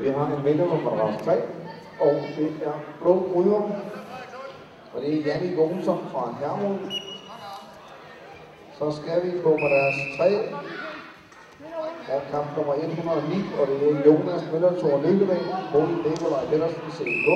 Vi har en vinder på madras 3, og det er Blå Bryder. Og det er Jannik Olsen fra Hermod. Så skal vi på deres 3, og kamp nummer 109, og det er Jonas Møller Thor Lykkevang mod Nikolaj Pedersen CK.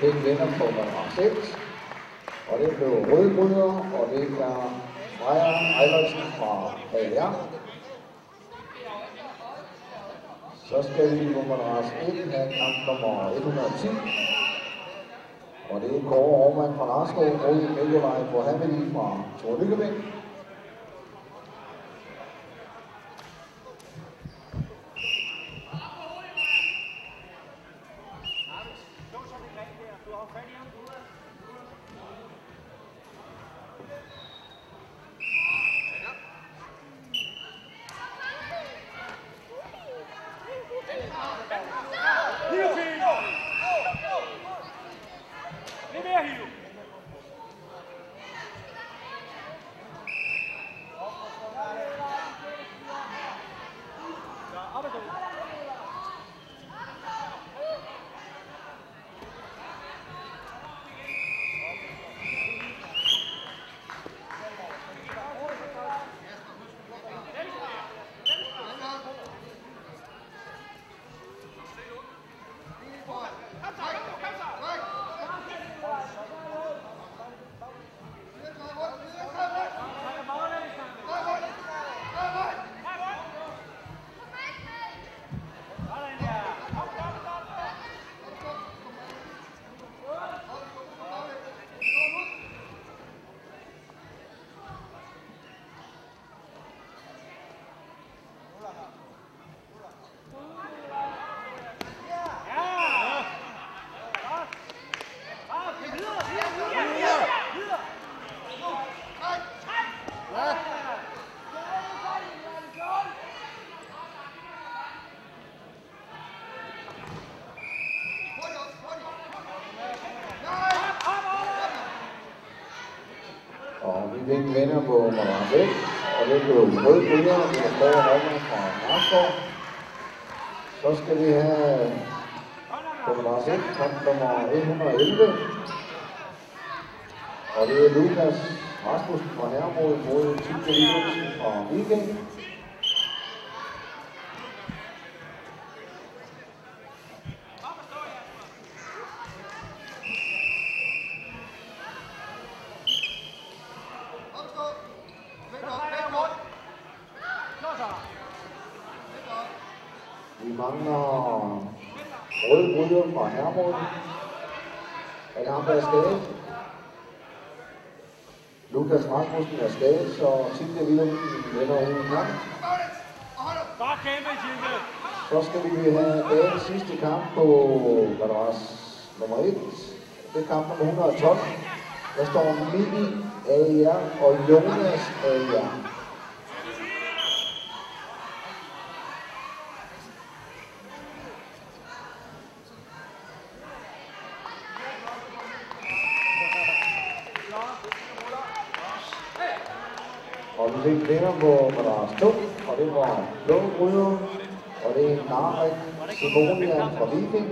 Den vinder på nummer 6. Og det blev Rødbryder, og det er Freja Eilertsen fra AR. Så skal vi på madras 1 have kamp nummer 110. Og det er Kåre Aarmand fra Narskov mod Nikolaj Mohammedi fra Thor vinder på Moran 1, Og det blev rød bryder, det er Kåre Hovman fra Marsgaard. Så skal vi have øh, konkurrence 1, kamp nummer 111. Og det er Lukas Rasmussen fra Hermod mod Tilke Willumsen fra Viking. Vi mangler rød bryder fra Hermod. Er det ham, der er skadet? Lukas Rasmussen er skadet, så Tilke Willumsen vender ud i kamp. Så skal vi have dagens sidste kamp på, Madras nummer 1. Det er kamp nummer 112. Der står Mimi AR og Jonas AR. Og vi fik vinder på madras 2, og det var Blå Bryder, og det er Narek Simonian fra Viking.